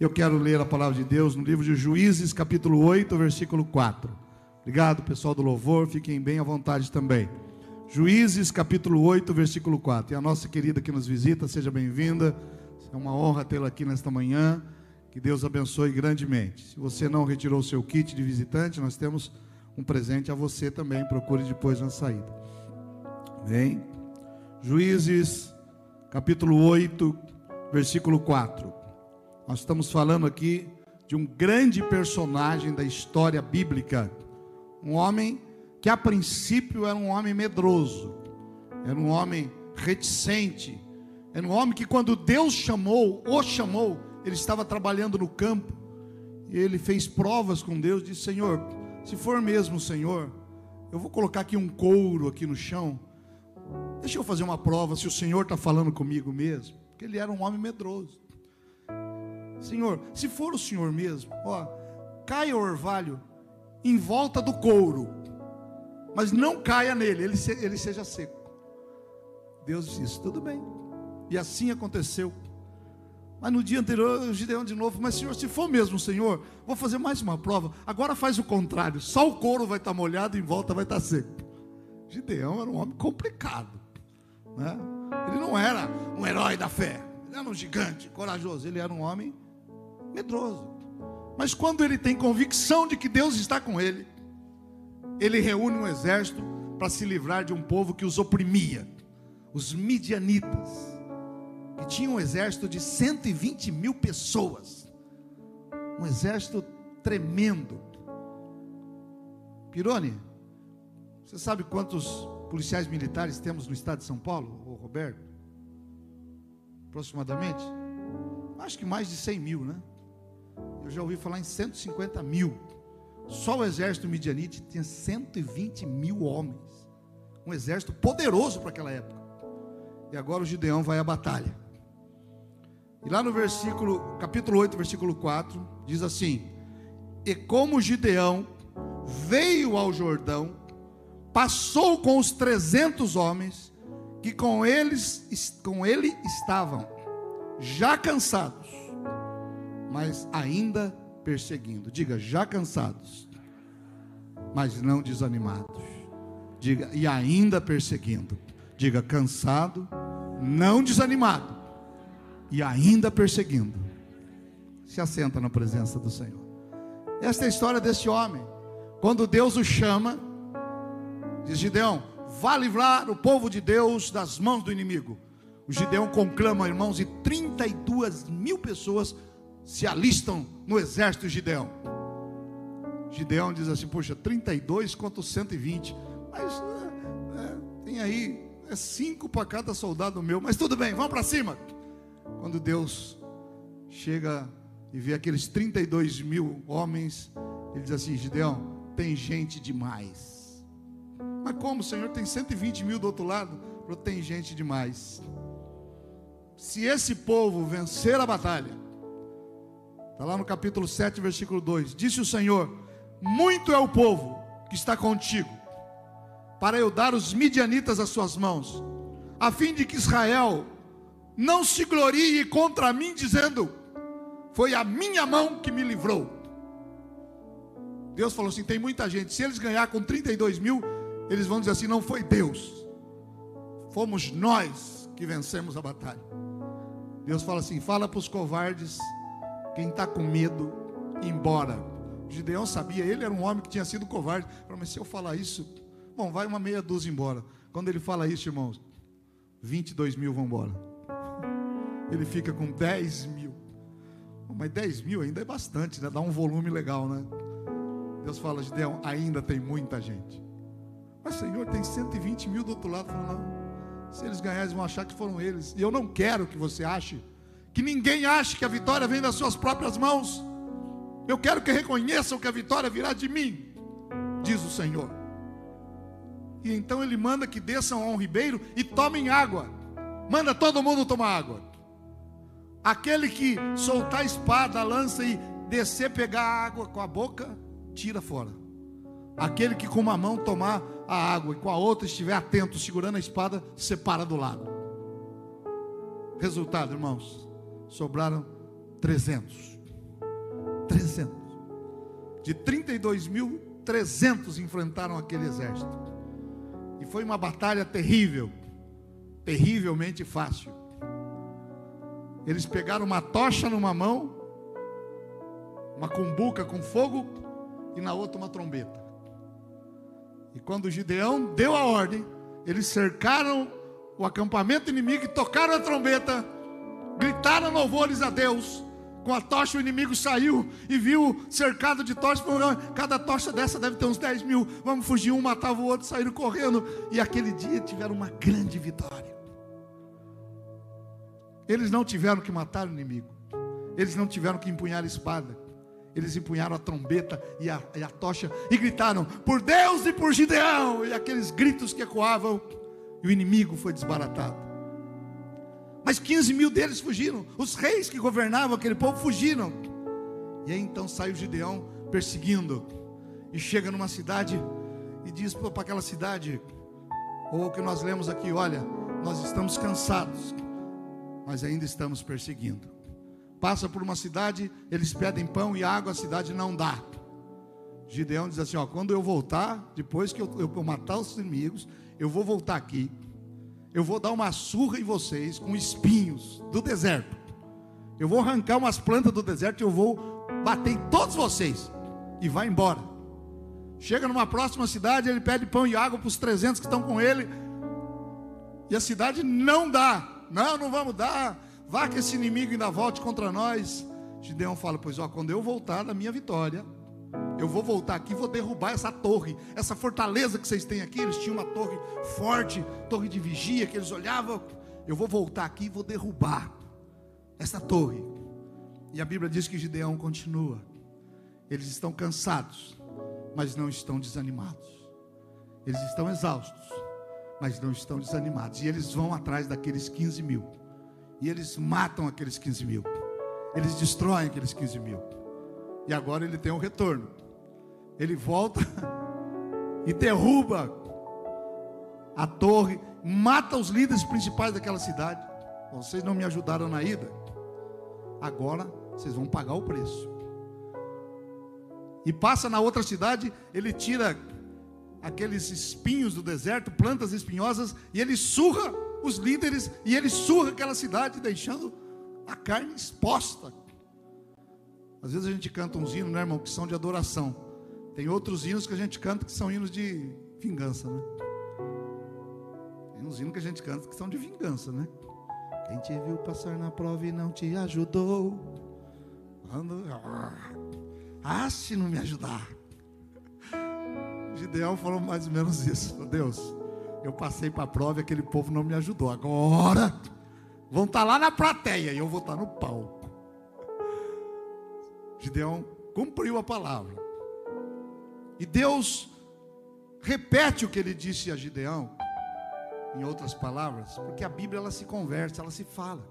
Eu quero ler a palavra de Deus no livro de Juízes, capítulo 8, versículo 4. Obrigado, pessoal do louvor, fiquem bem à vontade também. Juízes, capítulo 8, versículo 4. E a nossa querida que nos visita, seja bem-vinda. É uma honra tê-la aqui nesta manhã. Que Deus abençoe grandemente. Se você não retirou o seu kit de visitante, nós temos um presente a você também. Procure depois na saída. Bem. Juízes, capítulo 8, versículo 4. Nós estamos falando aqui de um grande personagem da história bíblica, um homem que a princípio era um homem medroso, era um homem reticente, era um homem que quando Deus chamou, o chamou, ele estava trabalhando no campo, e ele fez provas com Deus, disse: Senhor, se for mesmo, Senhor, eu vou colocar aqui um couro aqui no chão, deixa eu fazer uma prova se o Senhor está falando comigo mesmo, porque ele era um homem medroso. Senhor, se for o Senhor mesmo, ó, caia o orvalho em volta do couro, mas não caia nele, ele, se, ele seja seco. Deus disse: tudo bem. E assim aconteceu. Mas no dia anterior, o Gideão de novo, mas Senhor, se for mesmo, Senhor, vou fazer mais uma prova. Agora faz o contrário, só o couro vai estar molhado e em volta vai estar seco. Gideão era um homem complicado, né? Ele não era um herói da fé, ele era um gigante, corajoso, ele era um homem medroso. Mas quando ele tem convicção de que Deus está com ele, ele reúne um exército para se livrar de um povo que os oprimia, os midianitas, que tinham um exército de 120 mil pessoas, um exército tremendo. Pirone, você sabe quantos policiais militares temos no estado de São Paulo, ô Roberto? Aproximadamente? Acho que mais de 100 mil, né? Eu já ouvi falar em 150 mil. Só o exército midianite tinha 120 mil homens. Um exército poderoso para aquela época. E agora o Gideão vai à batalha. E lá no versículo, capítulo 8, versículo 4, diz assim: E como Gideão veio ao Jordão, passou com os 300 homens que com eles com ele estavam, já cansados mas ainda perseguindo. Diga, já cansados, mas não desanimados. Diga, e ainda perseguindo. Diga, cansado, não desanimado, e ainda perseguindo. Se assenta na presença do Senhor. Esta é a história deste homem. Quando Deus o chama, diz Gideão: vá livrar o povo de Deus das mãos do inimigo. O Gideão conclama, irmãos, e 32 mil pessoas se alistam no exército de Gideão. Gideão diz assim: Poxa, 32 contra 120, mas é, é, tem aí, é cinco para cada soldado meu, mas tudo bem, vamos para cima. Quando Deus chega e vê aqueles 32 mil homens, ele diz assim: Gideão, tem gente demais. Mas como, Senhor, tem 120 mil do outro lado? Tem gente demais. Se esse povo vencer a batalha, Está lá no capítulo 7, versículo 2: Disse o Senhor: Muito é o povo que está contigo, para eu dar os midianitas às suas mãos, a fim de que Israel não se glorie contra mim, dizendo: Foi a minha mão que me livrou. Deus falou assim: tem muita gente, se eles ganhar com 32 mil, eles vão dizer assim: não foi Deus, fomos nós que vencemos a batalha. Deus fala assim: fala para os covardes quem está com medo, embora. O Gideão sabia, ele era um homem que tinha sido covarde. Mas se eu falar isso, bom, vai uma meia dúzia embora. Quando ele fala isso, irmãos, 22 mil vão embora. Ele fica com 10 mil. Mas 10 mil ainda é bastante, né? Dá um volume legal, né? Deus fala, Gideão, ainda tem muita gente. Mas Senhor, tem 120 mil do outro lado. Se eles ganharem, eles vão achar que foram eles. E eu não quero que você ache que ninguém ache que a vitória vem das suas próprias mãos. Eu quero que reconheçam que a vitória virá de mim, diz o Senhor. E então ele manda que desçam a um ribeiro e tomem água. Manda todo mundo tomar água. Aquele que soltar a espada, a lança e descer, pegar a água com a boca, tira fora. Aquele que com uma mão tomar a água e com a outra estiver atento, segurando a espada, separa do lado. Resultado, irmãos, sobraram 300. 300. De 32.300 enfrentaram aquele exército. E foi uma batalha terrível, terrivelmente fácil. Eles pegaram uma tocha numa mão, uma cumbuca com fogo e na outra uma trombeta. E quando Gideão deu a ordem, eles cercaram o acampamento inimigo e tocaram a trombeta, gritaram louvores a Deus. Com a tocha o inimigo saiu e viu cercado de tochas. Falou, cada tocha dessa deve ter uns 10 mil. Vamos fugir, um matava o outro, saíram correndo. E aquele dia tiveram uma grande vitória. Eles não tiveram que matar o inimigo. Eles não tiveram que empunhar a espada. Eles empunharam a trombeta e a, e a tocha e gritaram: Por Deus e por Gideão! E aqueles gritos que ecoavam, e o inimigo foi desbaratado. Mas 15 mil deles fugiram. Os reis que governavam aquele povo fugiram. E aí então sai o Gideão perseguindo. E chega numa cidade e diz para aquela cidade, ou o que nós lemos aqui: Olha, nós estamos cansados mas ainda estamos perseguindo. Passa por uma cidade, eles pedem pão e água, a cidade não dá. Gideão diz assim: ó, quando eu voltar, depois que eu, eu matar os inimigos, eu vou voltar aqui, eu vou dar uma surra em vocês com espinhos do deserto. Eu vou arrancar umas plantas do deserto e eu vou bater em todos vocês. E vai embora. Chega numa próxima cidade, ele pede pão e água para os 300 que estão com ele. E a cidade não dá. Não, não vamos dar. Vá que esse inimigo ainda volte contra nós. Gideão fala: Pois ó, quando eu voltar da minha vitória, eu vou voltar aqui e vou derrubar essa torre, essa fortaleza que vocês têm aqui. Eles tinham uma torre forte, torre de vigia, que eles olhavam. Eu vou voltar aqui e vou derrubar essa torre. E a Bíblia diz que Gideão continua. Eles estão cansados, mas não estão desanimados. Eles estão exaustos, mas não estão desanimados. E eles vão atrás daqueles 15 mil. E eles matam aqueles 15 mil. Eles destroem aqueles 15 mil. E agora ele tem um retorno. Ele volta e derruba a torre, mata os líderes principais daquela cidade. Vocês não me ajudaram na ida. Agora vocês vão pagar o preço. E passa na outra cidade, ele tira aqueles espinhos do deserto, plantas espinhosas, e ele surra os líderes, e ele surra aquela cidade, deixando a carne exposta. Às vezes a gente canta uns hinos, né, irmão, que são de adoração. Tem outros hinos que a gente canta que são hinos de vingança, né? Tem uns hinos que a gente canta que são de vingança, né? Quem te viu passar na prova e não te ajudou. Quando... Ah, se não me ajudar. Gideão falou mais ou menos isso. Deus, eu passei para a prova e aquele povo não me ajudou. Agora vão estar tá lá na plateia e eu vou estar tá no palco. Gideão cumpriu a palavra. E Deus repete o que ele disse a Gideão, em outras palavras, porque a Bíblia ela se conversa, ela se fala.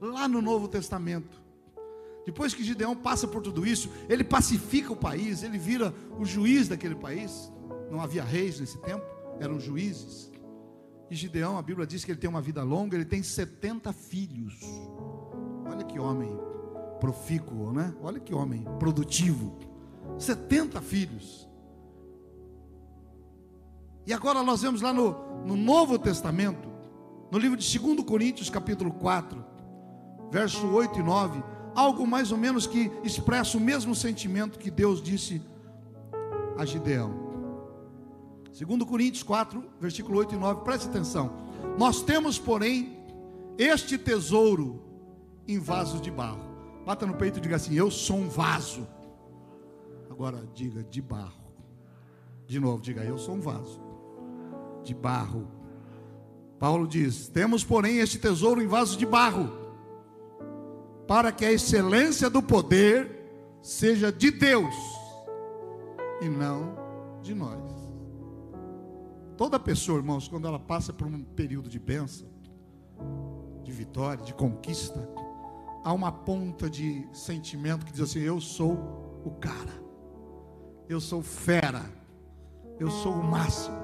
Lá no Novo Testamento, depois que Gideão passa por tudo isso, ele pacifica o país, ele vira o juiz daquele país. Não havia reis nesse tempo, eram juízes. E Gideão, a Bíblia diz que ele tem uma vida longa, ele tem 70 filhos. Olha que homem profícuo, né? Olha que homem produtivo. 70 filhos. E agora nós vemos lá no, no Novo Testamento, no livro de 2 Coríntios, capítulo 4, verso 8 e 9 algo mais ou menos que expressa o mesmo sentimento que Deus disse a Gideão. Segundo Coríntios 4, versículo 8 e 9, preste atenção. Nós temos, porém, este tesouro em vasos de barro. Bata no peito e diga assim: Eu sou um vaso. Agora diga de barro. De novo, diga: Eu sou um vaso de barro. Paulo diz: Temos, porém, este tesouro em vasos de barro para que a excelência do poder seja de Deus e não de nós. Toda pessoa, irmãos, quando ela passa por um período de bênção, de vitória, de conquista, há uma ponta de sentimento que diz assim: Eu sou o cara, eu sou fera, eu sou o máximo.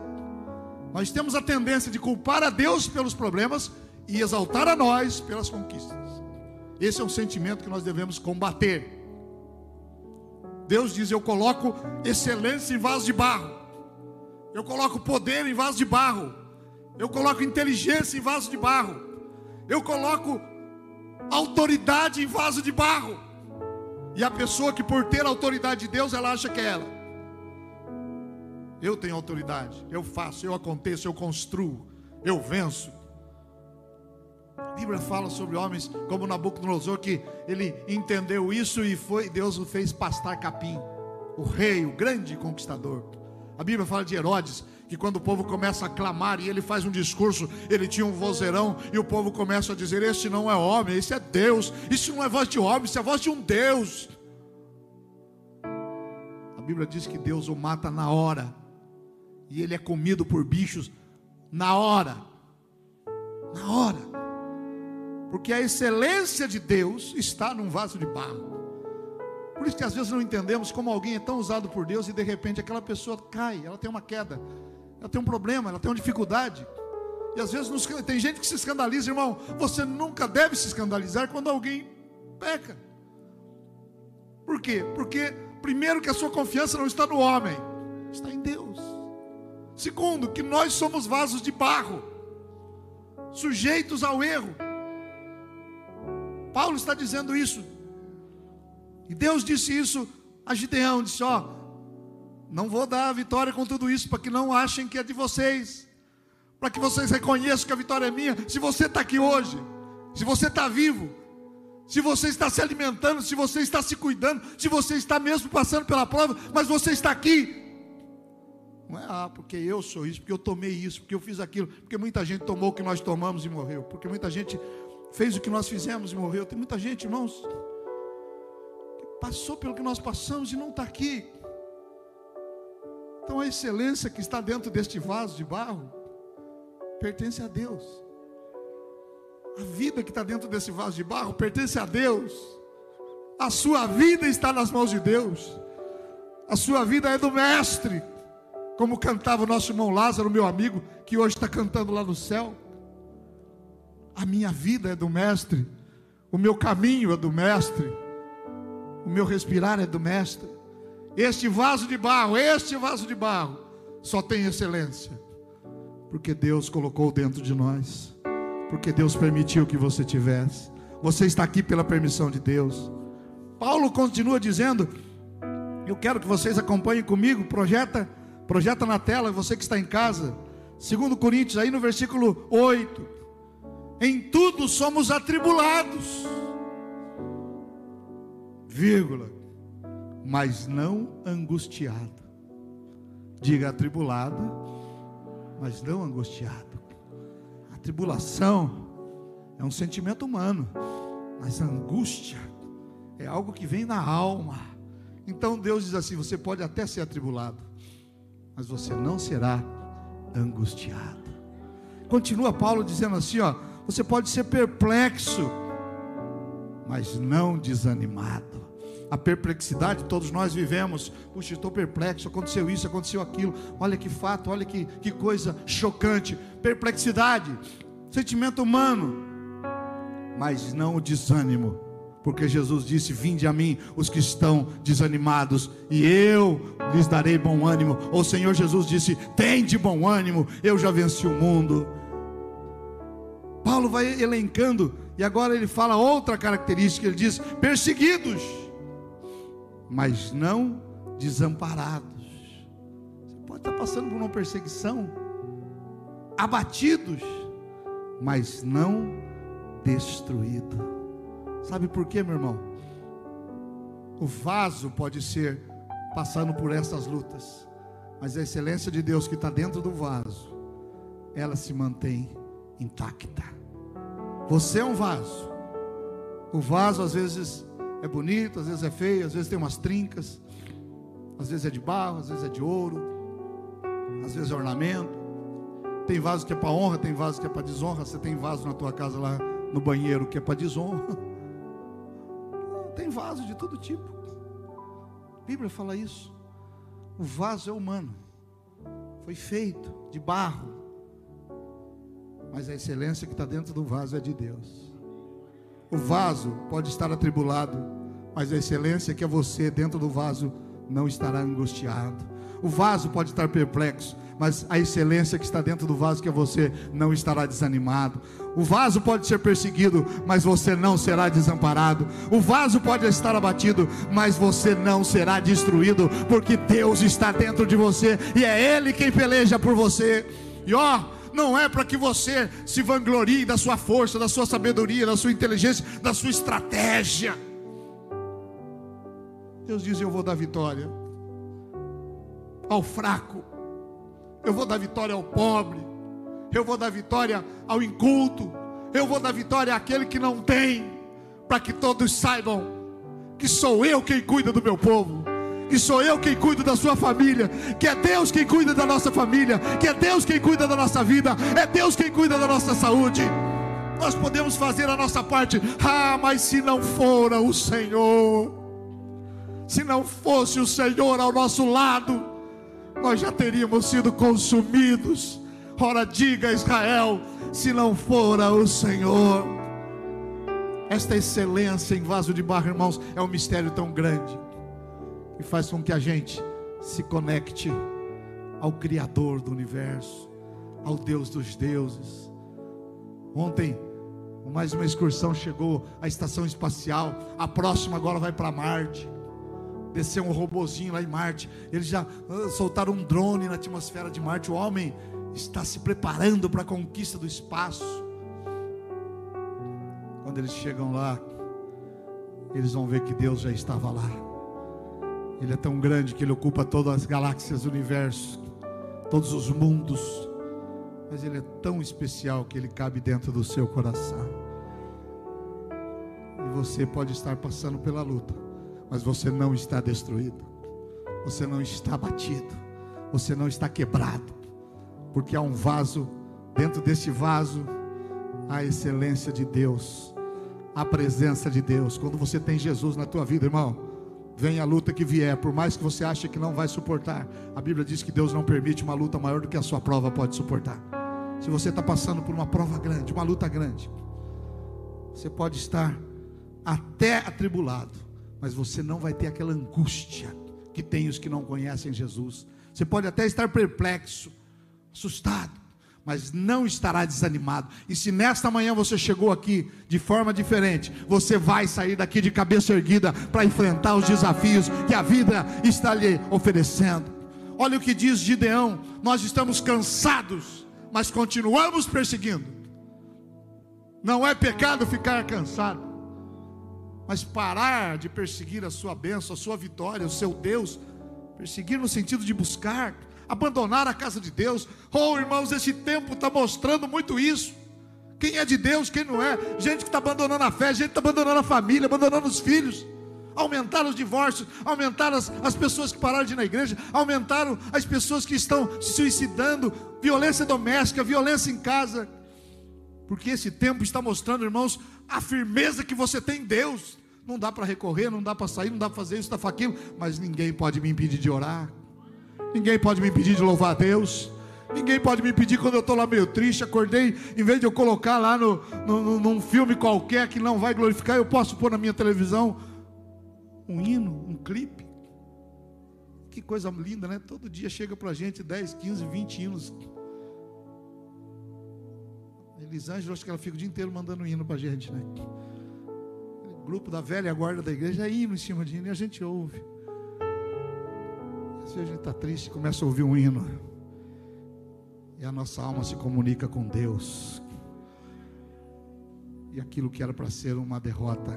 Nós temos a tendência de culpar a Deus pelos problemas e exaltar a nós pelas conquistas. Esse é um sentimento que nós devemos combater. Deus diz: Eu coloco excelência em vaso de barro, eu coloco poder em vaso de barro, eu coloco inteligência em vaso de barro, eu coloco autoridade em vaso de barro. E a pessoa que por ter a autoridade de Deus, ela acha que é ela. Eu tenho autoridade, eu faço, eu aconteço, eu construo, eu venço. A Bíblia fala sobre homens como Nabucodonosor que ele entendeu isso e foi Deus o fez pastar capim, o rei, o grande conquistador. A Bíblia fala de Herodes que quando o povo começa a clamar e ele faz um discurso, ele tinha um vozeirão e o povo começa a dizer: Este não é homem, esse é Deus, isso não é voz de homem, isso é voz de um Deus. A Bíblia diz que Deus o mata na hora e ele é comido por bichos na hora. Na hora. Porque a excelência de Deus está num vaso de barro. Por isso que às vezes não entendemos como alguém é tão usado por Deus e de repente aquela pessoa cai, ela tem uma queda, ela tem um problema, ela tem uma dificuldade. E às vezes tem gente que se escandaliza, irmão. Você nunca deve se escandalizar quando alguém peca. Por quê? Porque, primeiro, que a sua confiança não está no homem, está em Deus. Segundo, que nós somos vasos de barro, sujeitos ao erro. Paulo está dizendo isso. E Deus disse isso a Gideão: disse, ó, não vou dar a vitória com tudo isso, para que não achem que é de vocês, para que vocês reconheçam que a vitória é minha. Se você está aqui hoje, se você está vivo, se você está se alimentando, se você está se cuidando, se você está mesmo passando pela prova, mas você está aqui. Não é, ah, porque eu sou isso, porque eu tomei isso, porque eu fiz aquilo, porque muita gente tomou o que nós tomamos e morreu, porque muita gente fez o que nós fizemos e morreu. Tem muita gente, irmãos, que passou pelo que nós passamos e não está aqui. Então a excelência que está dentro deste vaso de barro pertence a Deus. A vida que está dentro desse vaso de barro pertence a Deus. A sua vida está nas mãos de Deus. A sua vida é do Mestre. Como cantava o nosso irmão Lázaro, meu amigo, que hoje está cantando lá no céu. A minha vida é do Mestre. O meu caminho é do Mestre. O meu respirar é do Mestre. Este vaso de barro, este vaso de barro, só tem excelência, porque Deus colocou dentro de nós, porque Deus permitiu que você tivesse. Você está aqui pela permissão de Deus. Paulo continua dizendo: Eu quero que vocês acompanhem comigo, projeta, projeta na tela, você que está em casa. Segundo Coríntios, aí no versículo 8. Em tudo somos atribulados. Vírgula mas não angustiado. Diga atribulado, mas não angustiado. A tribulação é um sentimento humano, mas a angústia é algo que vem na alma. Então Deus diz assim: você pode até ser atribulado, mas você não será angustiado. Continua Paulo dizendo assim: ó, você pode ser perplexo, mas não desanimado a perplexidade, todos nós vivemos. Puxa, estou perplexo, aconteceu isso, aconteceu aquilo. Olha que fato, olha que, que coisa chocante. Perplexidade, sentimento humano, mas não o desânimo. Porque Jesus disse: Vinde a mim os que estão desanimados, e eu lhes darei bom ânimo. O Senhor Jesus disse: Tem de bom ânimo, eu já venci o mundo. Paulo vai elencando, e agora ele fala outra característica: ele diz: perseguidos mas não desamparados. Você pode estar passando por uma perseguição, abatidos, mas não destruído. Sabe por quê, meu irmão? O vaso pode ser passando por essas lutas, mas a excelência de Deus que está dentro do vaso, ela se mantém intacta. Você é um vaso. O vaso às vezes é bonito, às vezes é feio, às vezes tem umas trincas, às vezes é de barro, às vezes é de ouro, às vezes é ornamento. Tem vaso que é para honra, tem vaso que é para desonra. Você tem vaso na tua casa lá no banheiro que é para desonra. Tem vaso de todo tipo. A Bíblia fala isso. O vaso é humano. Foi feito de barro. Mas a excelência que está dentro do vaso é de Deus. O vaso pode estar atribulado, Mas a excelência que é você dentro do vaso não estará angustiado. O vaso pode estar perplexo, mas a excelência que está dentro do vaso que é você não estará desanimado. O vaso pode ser perseguido, mas você não será desamparado. O vaso pode estar abatido, mas você não será destruído, porque Deus está dentro de você e é Ele quem peleja por você. E ó, não é para que você se vanglorie da sua força, da sua sabedoria, da sua inteligência, da sua estratégia. Deus diz: Eu vou dar vitória ao fraco, eu vou dar vitória ao pobre, eu vou dar vitória ao inculto, eu vou dar vitória àquele que não tem, para que todos saibam que sou eu quem cuida do meu povo, que sou eu quem cuido da sua família, que é Deus quem cuida da nossa família, que é Deus quem cuida da nossa vida, é Deus quem cuida da nossa saúde. Nós podemos fazer a nossa parte, ah, mas se não for o Senhor, se não fosse o Senhor ao nosso lado, nós já teríamos sido consumidos. Ora, diga Israel, se não fora o Senhor. Esta excelência em vaso de barro, irmãos, é um mistério tão grande que faz com que a gente se conecte ao Criador do universo, ao Deus dos deuses. Ontem, mais uma excursão chegou à estação espacial, a próxima agora vai para Marte descer um robozinho lá em Marte. Eles já uh, soltaram um drone na atmosfera de Marte. O homem está se preparando para a conquista do espaço. Quando eles chegam lá, eles vão ver que Deus já estava lá. Ele é tão grande que ele ocupa todas as galáxias do universo, todos os mundos. Mas ele é tão especial que ele cabe dentro do seu coração. E você pode estar passando pela luta mas você não está destruído, você não está batido, você não está quebrado, porque há um vaso, dentro desse vaso, a excelência de Deus, a presença de Deus. Quando você tem Jesus na tua vida, irmão, vem a luta que vier, por mais que você ache que não vai suportar, a Bíblia diz que Deus não permite uma luta maior do que a sua prova pode suportar. Se você está passando por uma prova grande, uma luta grande, você pode estar até atribulado, mas você não vai ter aquela angústia que tem os que não conhecem Jesus. Você pode até estar perplexo, assustado, mas não estará desanimado. E se nesta manhã você chegou aqui de forma diferente, você vai sair daqui de cabeça erguida para enfrentar os desafios que a vida está lhe oferecendo. Olha o que diz Gideão: nós estamos cansados, mas continuamos perseguindo. Não é pecado ficar cansado mas parar de perseguir a sua bênção, a sua vitória, o seu Deus, perseguir no sentido de buscar, abandonar a casa de Deus. Oh, irmãos, esse tempo está mostrando muito isso. Quem é de Deus, quem não é? Gente que está abandonando a fé, gente que está abandonando a família, abandonando os filhos. Aumentaram os divórcios, aumentaram as, as pessoas que pararam de ir na igreja, aumentaram as pessoas que estão se suicidando, violência doméstica, violência em casa. Porque esse tempo está mostrando, irmãos, a firmeza que você tem em Deus. Não dá para recorrer, não dá para sair, não dá para fazer isso, dá para aquilo, mas ninguém pode me impedir de orar. Ninguém pode me impedir de louvar a Deus. Ninguém pode me impedir quando eu estou lá meio triste, acordei, em vez de eu colocar lá no, no, num filme qualquer que não vai glorificar, eu posso pôr na minha televisão um hino, um clipe. Que coisa linda, né? Todo dia chega para a gente 10, 15, 20 hinos Elisângela, acho que ela fica o dia inteiro mandando hino para a gente, né? O grupo da velha guarda da igreja é hino em cima de hino e a gente ouve. Se a gente está triste, começa a ouvir um hino. E a nossa alma se comunica com Deus. E aquilo que era para ser uma derrota,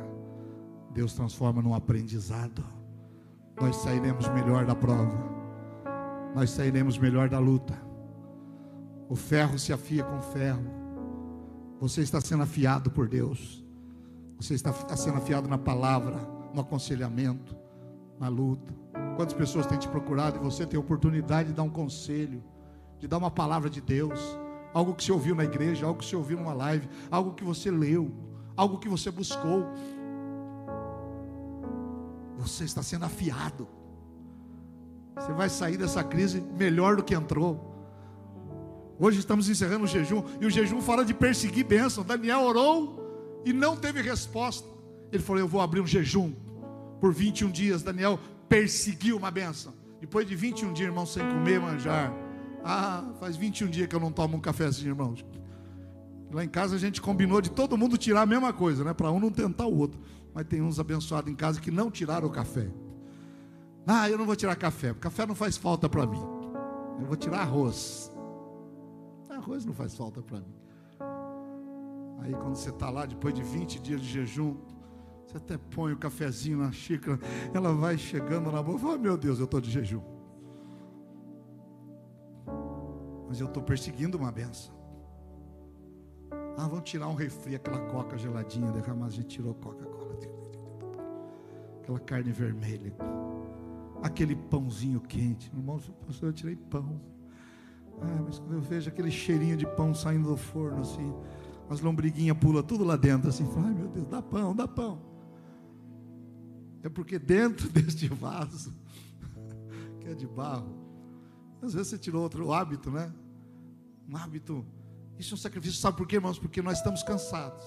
Deus transforma num aprendizado. Nós sairemos melhor da prova. Nós sairemos melhor da luta. O ferro se afia com ferro. Você está sendo afiado por Deus. Você está sendo afiado na palavra, no aconselhamento, na luta. Quantas pessoas têm te procurado e você tem a oportunidade de dar um conselho, de dar uma palavra de Deus, algo que você ouviu na igreja, algo que você ouviu numa live, algo que você leu, algo que você buscou. Você está sendo afiado. Você vai sair dessa crise melhor do que entrou. Hoje estamos encerrando o jejum, e o jejum fala de perseguir bênção. Daniel orou e não teve resposta. Ele falou: Eu vou abrir um jejum Por 21 dias, Daniel perseguiu uma benção. Depois de 21 dias, irmão, sem comer, manjar. Ah, faz 21 dias que eu não tomo um cafezinho, irmãos. Lá em casa a gente combinou de todo mundo tirar a mesma coisa, né? Para um não tentar o outro. Mas tem uns abençoados em casa que não tiraram o café. Ah, eu não vou tirar café. Café não faz falta para mim. Eu vou tirar arroz. Arroz não faz falta para mim. Aí quando você está lá, depois de 20 dias de jejum, você até põe o cafezinho na xícara, ela vai chegando na boca, fala, oh, meu Deus, eu estou de jejum. Mas eu estou perseguindo uma benção. Ah, vamos tirar um refri, aquela coca geladinha, derramar, a gente tirou Coca-Cola. Aquela carne vermelha. Aquele pãozinho quente. Irmão, eu tirei pão. Ah, mas quando eu vejo aquele cheirinho de pão saindo do forno, assim, as lombriguinhas pulam tudo lá dentro, assim, ai meu Deus, dá pão, dá pão. É porque dentro deste vaso, que é de barro, às vezes você tirou outro hábito, né? Um hábito. Isso é um sacrifício, sabe por quê, irmãos? Porque nós estamos cansados.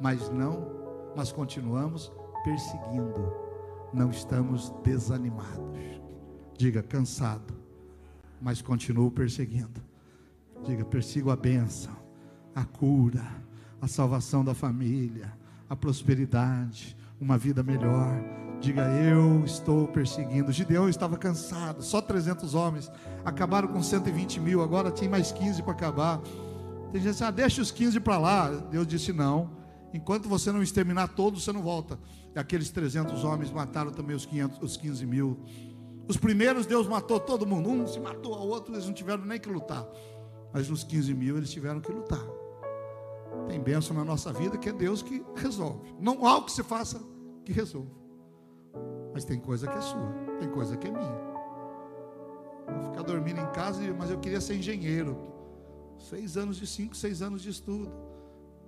Mas não, nós continuamos perseguindo. Não estamos desanimados. Diga, cansado, mas continuo perseguindo. Diga, persigo a bênção a cura, a salvação da família, a prosperidade, uma vida melhor. Diga, eu estou perseguindo. Gideão estava cansado, só 300 homens. Acabaram com 120 mil, agora tem mais 15 para acabar. Tem gente assim, ah, deixa os 15 para lá. Deus disse, não. Enquanto você não exterminar todos, você não volta. E aqueles 300 homens mataram também os, 500, os 15 mil. Os primeiros, Deus matou todo mundo. Um se matou, o outro, eles não tiveram nem que lutar. Mas os 15 mil, eles tiveram que lutar. Tem bênção na nossa vida que é Deus que resolve. Não há o que se faça que resolva. Mas tem coisa que é sua, tem coisa que é minha. Vou ficar dormindo em casa, mas eu queria ser engenheiro. Seis anos de cinco, seis anos de estudo.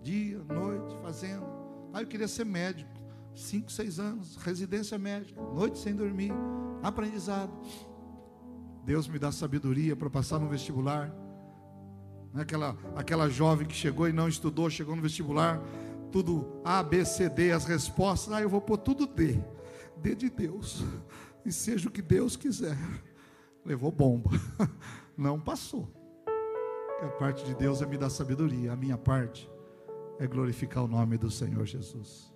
Dia, noite, fazendo. Ah, eu queria ser médico. Cinco, seis anos, residência médica, noite sem dormir, aprendizado. Deus me dá sabedoria para passar no vestibular né? aquela, aquela jovem que chegou e não estudou, chegou no vestibular, tudo A, B, C, D, as respostas, ah, eu vou pôr tudo D, D de Deus, e seja o que Deus quiser. Levou bomba, não passou. a parte de Deus é me dar sabedoria, a minha parte é glorificar o nome do Senhor Jesus.